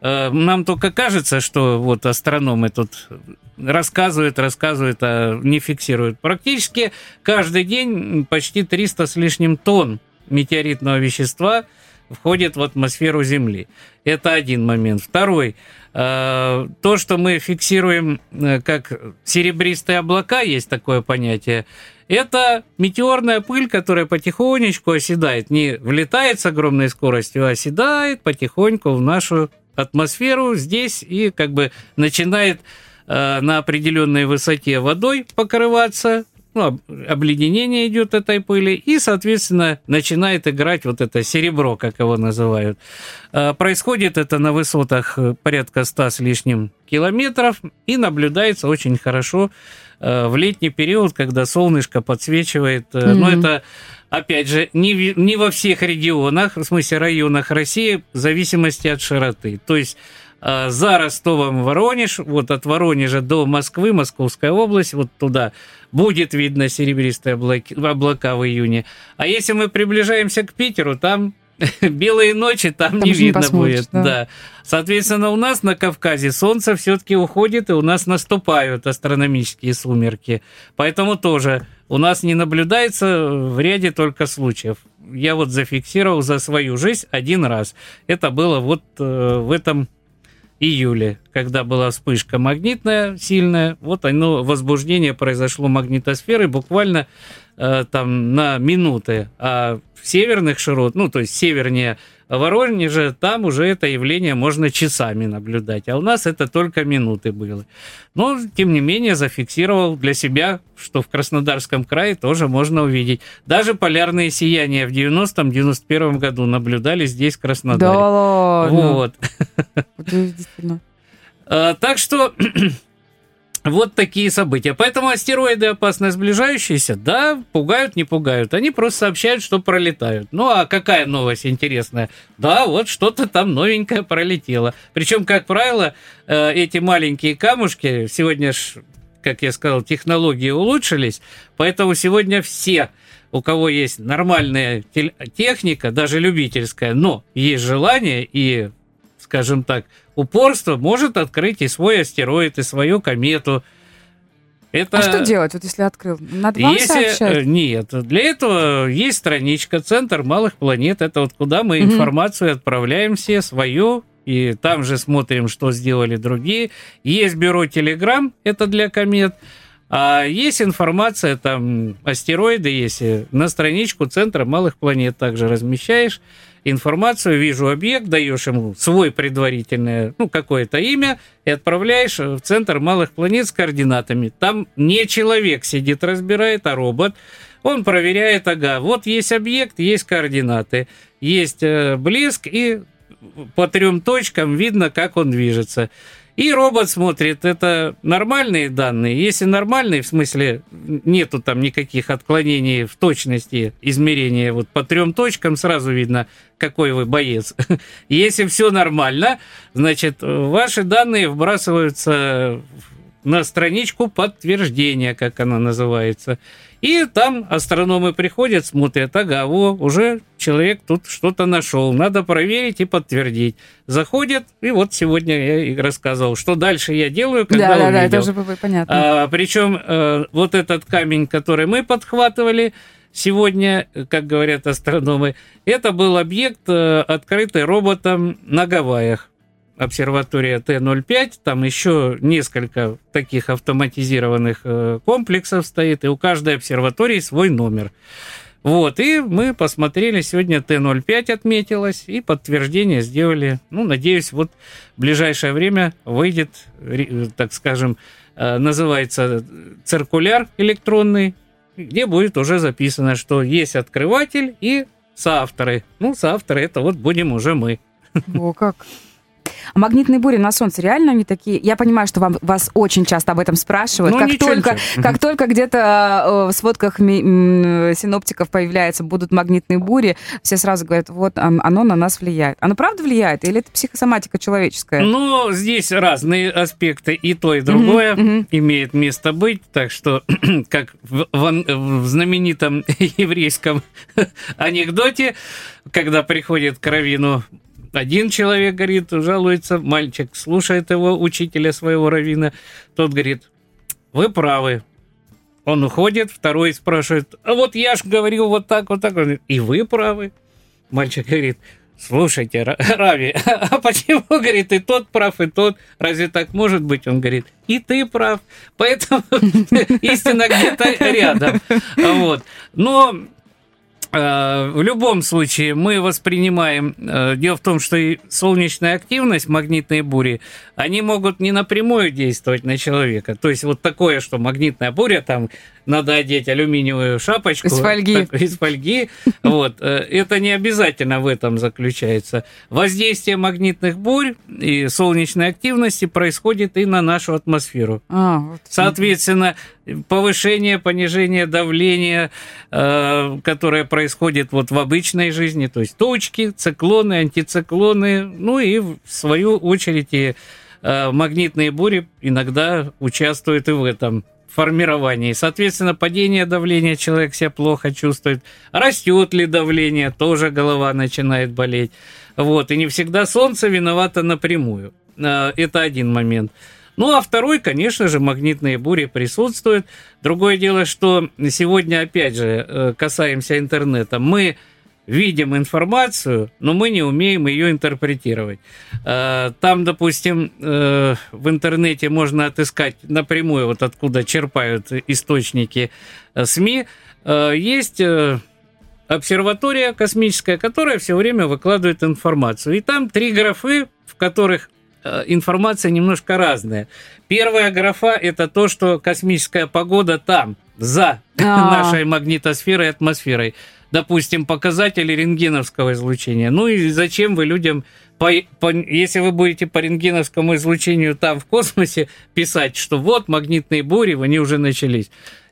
э, нам только кажется, что вот астрономы тут рассказывают, рассказывают, а не фиксируют. Практически каждый день почти 300 с лишним тонн метеоритного вещества входит в атмосферу Земли. Это один момент. Второй. э, То, что мы фиксируем э, как серебристые облака, есть такое понятие, это метеорная пыль, которая потихонечку оседает. Не влетает с огромной скоростью, а оседает потихоньку в нашу атмосферу здесь и как бы начинает э, на определенной высоте водой покрываться, ну, об- обледенение идет этой пыли, и, соответственно, начинает играть вот это серебро, как его называют. Э, Происходит это на высотах э, порядка 100 с лишним километров, и наблюдается очень хорошо э, в летний период, когда солнышко подсвечивает. э, Но это, опять же, не, не во всех регионах, в смысле районах России, в зависимости от широты. То есть за Ростовом Воронеж, вот от Воронежа до Москвы, Московская область, вот туда будет видно серебристые облаки- облака в июне. А если мы приближаемся к Питеру, там белые ночи там, Там не не видно посмотришь, будет. да. Да. Соответственно, у нас на Кавказе солнце все-таки уходит, и у нас наступают астрономические сумерки. Поэтому тоже у нас не наблюдается в ряде только случаев. Я вот зафиксировал за свою жизнь один раз. Это было вот э, в этом июле, когда была вспышка магнитная сильная, вот оно, возбуждение произошло магнитосферы буквально э, там на минуты, а в северных широт, ну, то есть севернее Воронежа, там уже это явление можно часами наблюдать, а у нас это только минуты было. Но, тем не менее, зафиксировал для себя, что в Краснодарском крае тоже можно увидеть. Даже полярные сияния в 90-91 году наблюдали здесь, в Да Краснодаре. ладно. Вот. А, Так что вот такие события. Поэтому астероиды опасно сближающиеся, да, пугают, не пугают. Они просто сообщают, что пролетают. Ну а какая новость интересная? Да, вот что-то там новенькое пролетело. Причем, как правило, э, эти маленькие камушки, сегодня ж, как я сказал, технологии улучшились, поэтому сегодня все у кого есть нормальная техника, даже любительская, но есть желание и скажем так, упорство может открыть и свой астероид, и свою комету. Это... А что делать, вот если открыл? Надо вам Если, сообщать? э, нет, для этого есть страничка Центр малых планет. Это вот куда мы Мгм. информацию отправляем все свою, и там же смотрим, что сделали другие. Есть бюро Телеграм, это для комет. А есть информация, там астероиды, если на страничку Центра малых планет также размещаешь информацию, вижу объект, даешь ему свой предварительное, ну, какое-то имя, и отправляешь в Центр малых планет с координатами. Там не человек сидит, разбирает, а робот. Он проверяет, ага, вот есть объект, есть координаты, есть э, блеск, и по трем точкам видно, как он движется. И робот смотрит, это нормальные данные. Если нормальные, в смысле, нету там никаких отклонений в точности измерения, вот по трем точкам сразу видно, какой вы боец. Если все нормально, значит, ваши данные вбрасываются на страничку подтверждения, как она называется. И там астрономы приходят, смотрят, ага, во, уже человек тут что-то нашел, надо проверить и подтвердить. Заходят, и вот сегодня я и рассказывал, что дальше я делаю, когда Да, да, да, увидел. это уже понятно. А, причем э, вот этот камень, который мы подхватывали сегодня, как говорят астрономы, это был объект, э, открытый роботом на Гавайях. Обсерватория Т-05, там еще несколько таких автоматизированных э, комплексов стоит, и у каждой обсерватории свой номер. Вот, и мы посмотрели, сегодня Т-05 отметилось, и подтверждение сделали. Ну, надеюсь, вот в ближайшее время выйдет, ре- так скажем, э, называется циркуляр электронный, где будет уже записано, что есть открыватель и соавторы. Ну, соавторы это вот будем уже мы. О, как. А магнитные бури на Солнце реально они такие? Я понимаю, что вам, вас очень часто об этом спрашивают. Ну, как, только, ничего. как только где-то э, в сводках синоптиков появляется, будут магнитные бури, все сразу говорят, вот он- оно на нас влияет. Оно правда влияет? Или это психосоматика человеческая? Но здесь разные аспекты, и то, и другое мгм. имеет место быть. Так что, как в, в в знаменитом еврейском анекдоте, когда приходит к равину один человек, говорит, жалуется, мальчик слушает его, учителя своего равина, тот говорит, вы правы. Он уходит, второй спрашивает, а вот я ж говорил вот так, вот так. Он говорит, и вы правы. Мальчик говорит, слушайте, Ра- Рави, а почему, говорит, и тот прав, и тот? Разве так может быть? Он говорит, и ты прав. Поэтому истина где-то рядом. Вот. Но в любом случае мы воспринимаем... э, Дело в том, что и солнечная активность, магнитные бури, они могут не напрямую действовать на человека. То есть вот такое, что магнитная буря, там надо одеть алюминиевую шапочку. Из фольги. так, из фольги. Вот. э, Это не обязательно в этом заключается. Воздействие магнитных бурь и солнечной активности происходит и на нашу атмосферу. А, вот. Соответственно, повышение, понижение давления, э, которое происходит вот в обычной жизни, то есть точки, циклоны, антициклоны, ну и в свою очередь и э, магнитные бури иногда участвуют и в этом формировании. Соответственно, падение давления человек себя плохо чувствует. Растет ли давление, тоже голова начинает болеть. Вот. И не всегда солнце виновато напрямую. Э, Это один момент. Ну, а второй, конечно же, магнитные бури присутствуют. Другое дело, что сегодня, опять же, э, касаемся интернета, мы видим информацию, но мы не умеем ее интерпретировать. Э, Там, допустим, э, в интернете можно отыскать напрямую, вот откуда черпают источники э, СМИ, есть обсерватория космическая, которая все время выкладывает информацию. И там три графы, в которых информация немножко разная. Первая графа – это то, что космическая погода там, за А. нашей магнитосферой и атмосферой. Допустим, показатели рентгеновского излучения. Ну и зачем вы людям, по, по- если вы будете по рентгеновскому излучению там в космосе писать, что вот магнитные бури, они уже начались.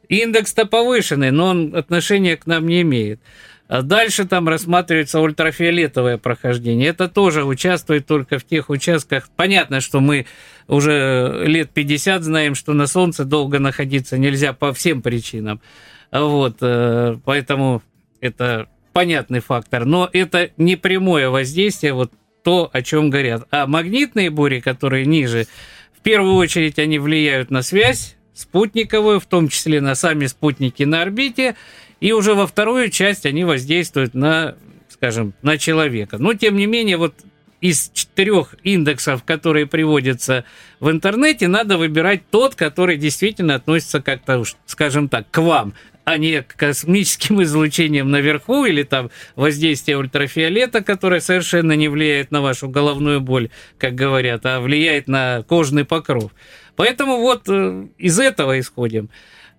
Индекс-то повышенный, но он отношения к нам не имеет. А дальше там рассматривается ультрафиолетовое прохождение. Это тоже участвует только в тех участках. Понятно, что мы уже лет 50 знаем, что на Солнце долго находиться нельзя по всем причинам. Вот, э, поэтому это понятный фактор. Но это не прямое воздействие, вот то, о чем говорят. А магнитные бури, которые ниже, в первую очередь они влияют на связь спутниковую, в том числе на сами спутники на орбите, и уже во вторую часть они воздействуют на, скажем, на человека. Но, тем не менее, вот из четырех индексов, которые приводятся в интернете, надо выбирать тот, который действительно относится как-то, скажем так, к вам, а не космическим излучениям наверху или там воздействие ультрафиолета, которое совершенно не влияет на вашу головную боль, как говорят, а влияет на кожный покров. Поэтому вот э, из этого исходим.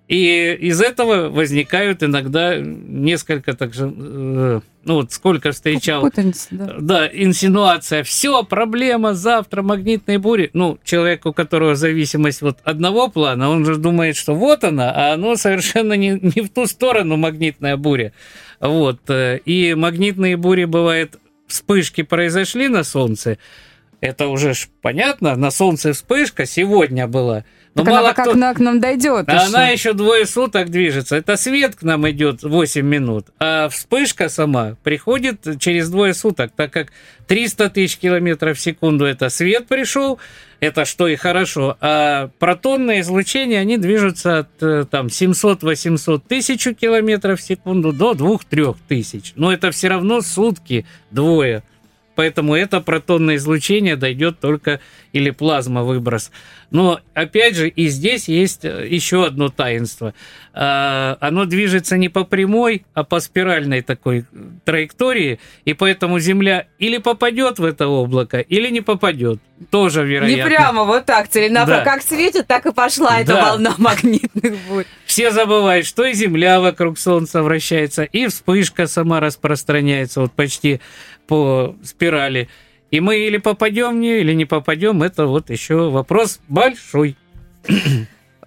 И из этого возникают иногда несколько, так же, э, ну вот сколько встречал да. да, инсинуация. Все, проблема, завтра магнитные бури. Ну, человек, у которого зависимость вот одного плана, он же думает, что вот она, а оно совершенно не, не в ту сторону магнитная буря. Вот. э, И магнитные бури бывают, вспышки произошли на Солнце, это уже понятно, на Солнце вспышка сегодня была. Но Так она мало как кто- она к нам дойдет? а она еще двое суток движется. Это свет к нам идет 8 минут, а вспышка сама приходит через двое суток, так как 300 тысяч километров в секунду это свет пришел, это что и хорошо, а протонные излучения, они движутся от э, там 700-800 тысяч километров в секунду до 2-3 тысяч. Но это все равно сутки двое. Поэтому это протонное излучение дойдет только, или плазма выброс, Но, опять же, и здесь есть э, еще одно таинство. А, оно движется не по прямой, а по спиральной такой траектории, и поэтому Земля или попадет в это облако, или не попадет. Тоже вероятно. Не прямо вот так, целенаправленно. Да. Как светит, так и пошла эта да. волна магнитных бурь. Все забывают, что и Земля вокруг Солнца вращается, и вспышка сама распространяется вот почти по спирали. И мы или попадем в нее, или не попадем, это вот еще вопрос большой.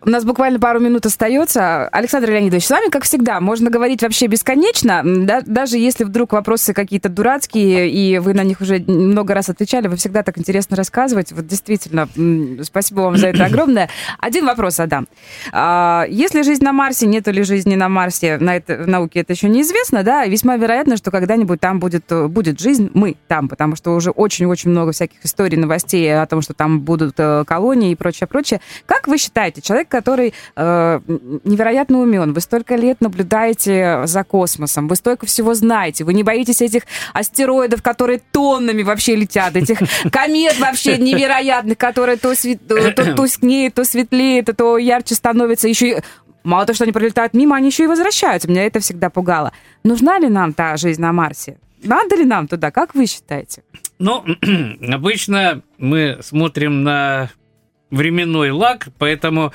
У нас буквально пару минут остается. Александр Леонидович, с вами, как всегда, можно говорить вообще бесконечно. Да, даже если вдруг вопросы какие-то дурацкие, и вы на них уже много раз отвечали, вы всегда так интересно рассказываете. Вот действительно, спасибо вам за это огромное. Один вопрос задам. А, если жизнь на Марсе, нет ли жизни на Марсе, на это, науке это еще неизвестно, да, весьма вероятно, что когда-нибудь там будет, будет жизнь, мы там, потому что уже очень-очень много всяких историй, новостей о том, что там будут э, колонии и прочее, прочее. Как вы считаете, человек, который э, невероятно умен, вы столько лет наблюдаете за космосом, вы столько всего знаете, вы не боитесь этих астероидов, которые тоннами вообще летят, этих комет вообще невероятных, которые то, свет, то тускнеют, то светлеют, то ярче становятся, еще и Мало того, что они пролетают мимо, они еще и возвращаются. Меня это всегда пугало. Нужна ли нам та жизнь на Марсе? Надо ли нам туда? Как вы считаете? Ну, обычно мы смотрим на временной лаг, поэтому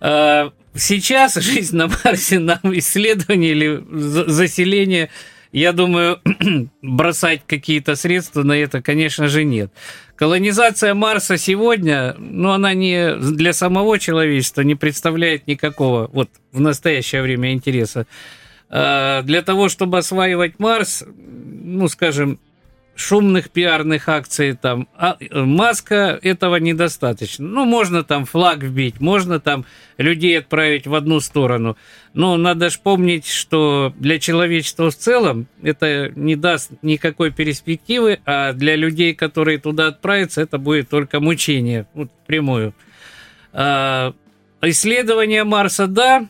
Э, сейчас жизнь на Марсе нам исследование или заселение, я думаю, бросать какие-то средства на это, конечно же, нет. Колонизация Марса сегодня, ну, она не для самого человечества не представляет никакого, вот в настоящее время интереса. Э, для того, чтобы осваивать Марс, ну, скажем, шумных пиарных акций там. А э, маска этого недостаточно. Ну, можно там флаг вбить, можно там людей отправить в одну сторону. Но надо же помнить, что для человечества в целом это не даст никакой перспективы, а для людей, которые туда отправятся, это будет только мучение, вот прямую. А, исследование Марса, да,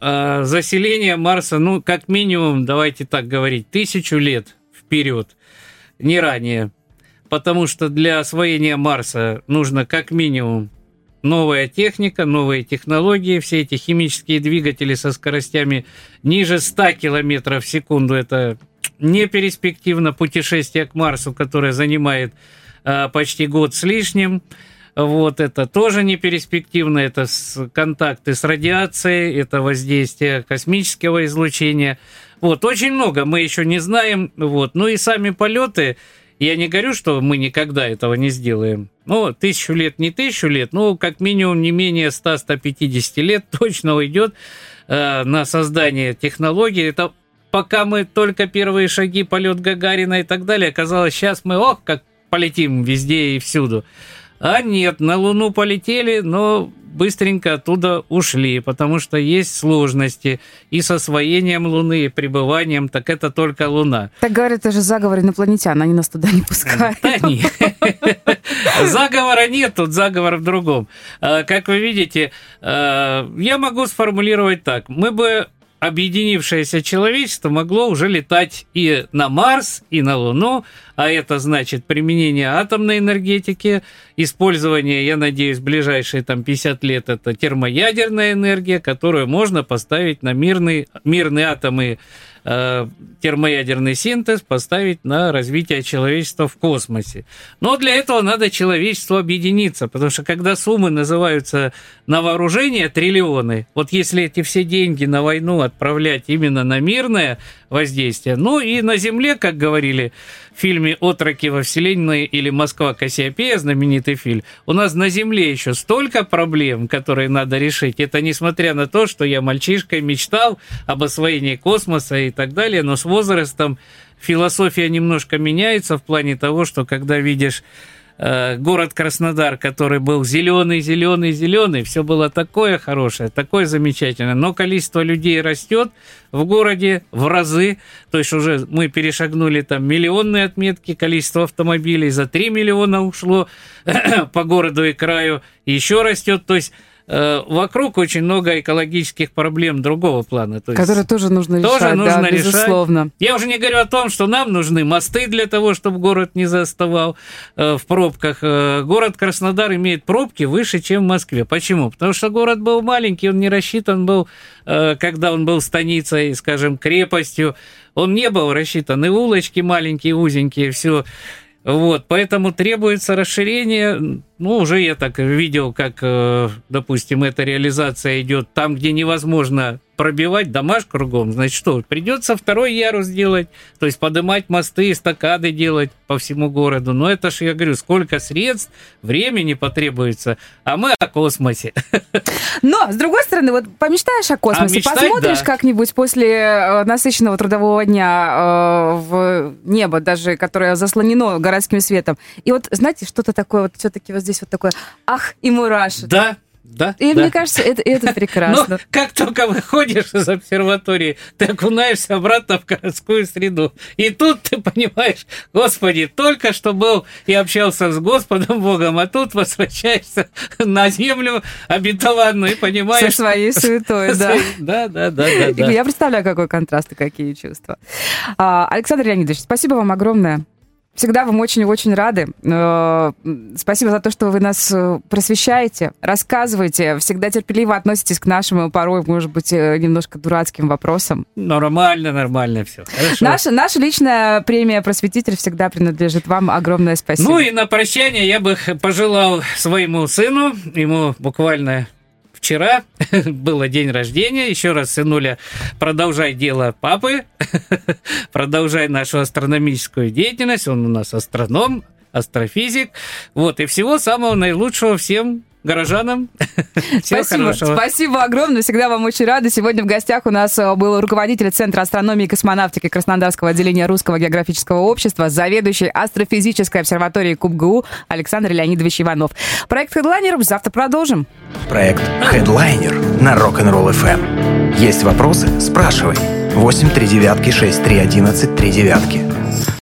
а заселение Марса, ну, как минимум, давайте так говорить, тысячу лет вперед – не ранее. Потому что для освоения Марса нужно как минимум новая техника, новые технологии, все эти химические двигатели со скоростями ниже 100 км в секунду. Это не перспективно путешествие к Марсу, которое занимает э, почти год с лишним. Вот это тоже не перспективно, это с, контакты с радиацией, это воздействие космического излучения. Вот, очень много мы еще не знаем. Вот, ну и сами полеты, я не говорю, что мы никогда этого не сделаем. Ну, тысячу лет, не тысячу лет, ну, как минимум не менее 100-150 лет точно уйдет э, на создание технологий. Это пока мы только первые шаги, полет Гагарина и так далее, оказалось, сейчас мы, ох, как полетим везде и всюду. А нет, на Луну полетели, но быстренько оттуда ушли, потому что есть сложности и с освоением Луны, и пребыванием, так это только Луна. Так говорят, это же заговор инопланетян, они нас туда не пускают. Да нет. Заговора нет, тут заговор в другом. А, как вы видите, а, я могу сформулировать так. Мы бы объединившееся человечество могло уже летать и на Марс, и на Луну, а это значит применение атомной энергетики, использование, я надеюсь, в ближайшие там 50 лет это термоядерная энергия, которую можно поставить на мирные, мирные атомы термоядерный синтез поставить на развитие человечества в космосе. Но для этого надо человечеству объединиться, потому что когда суммы называются на вооружение триллионы, вот если эти все деньги на войну отправлять именно на мирное воздействие, ну и на Земле, как говорили в фильме «Отроки во Вселенной» или «Москва Кассиопея», знаменитый фильм, у нас на Земле еще столько проблем, которые надо решить. Это несмотря на то, что я мальчишкой мечтал об освоении космоса и так далее, но с возрастом философия немножко меняется в плане того, что когда видишь город Краснодар, который был зеленый, зеленый, зеленый, все было такое хорошее, такое замечательное, но количество людей растет в городе в разы, то есть уже мы перешагнули там миллионные отметки, количество автомобилей за 3 миллиона ушло по городу и краю, еще растет, то есть э, вокруг очень много экологических проблем другого плана. То есть Которые тоже нужно тоже решать, нужно да, решать. безусловно. Я уже не говорю о том, что нам нужны мосты для того, чтобы город не заставал э, в пробках. Э, город Краснодар имеет пробки выше, чем в Москве. Почему? Потому что город был маленький, он не рассчитан был, э, когда он был станицей, скажем, крепостью. Он не был рассчитан. И улочки маленькие, узенькие, все вот, поэтому требуется расширение. Ну, уже я так видел, как, э, допустим, эта реализация идет там, где невозможно пробивать домаш кругом, значит что, придется второй ярус делать, то есть поднимать мосты, эстакады делать по всему городу. Но это же, я говорю, сколько средств, времени потребуется, а мы о космосе. Но, с другой стороны, вот помечтаешь о космосе, а мечтать, посмотришь да. как-нибудь после э, насыщенного трудового дня э, в небо, даже которое заслонено городским светом, и вот, знаете, что-то такое вот все-таки вот здесь вот такое, ах, и мураши. Да, да, и да. мне кажется, это, это прекрасно. Но как только выходишь из обсерватории, ты окунаешься обратно в городскую среду. И тут ты понимаешь, Господи, только что был и общался с Господом Богом, а тут возвращаешься на землю обетованную и понимаешь... Со своей суетой, да. Да, да, да. Я представляю, какой контраст и какие чувства. А, Александр Леонидович, спасибо вам огромное. Всегда вам очень-очень рады. Э, спасибо за то, что вы нас э, просвещаете, рассказываете, всегда терпеливо относитесь к нашим, порой, может быть, э, немножко дурацким вопросам. Нормально, нормально все. Наша, наша личная премия «Просветитель» всегда принадлежит вам. Огромное спасибо. Ну и на прощание я бы пожелал своему сыну, ему буквально вчера было день рождения. Еще раз, сынуля, продолжай дело папы, продолжай нашу астрономическую деятельность. Он у нас астроном, астрофизик. Вот, и всего самого наилучшего всем горожанам. Всего Спасибо. Хорошего. Спасибо огромное. Всегда вам очень рада. Сегодня в гостях у нас э, был руководитель Центра астрономии и космонавтики Краснодарского отделения Русского географического общества, заведующий астрофизической обсерваторией КубГУ Александр Леонидович Иванов. Проект Headliner завтра продолжим. Проект Headliner на Rock'n'Roll FM. Есть вопросы? Спрашивай. 8 3 девятки 6 3 11 3 девятки.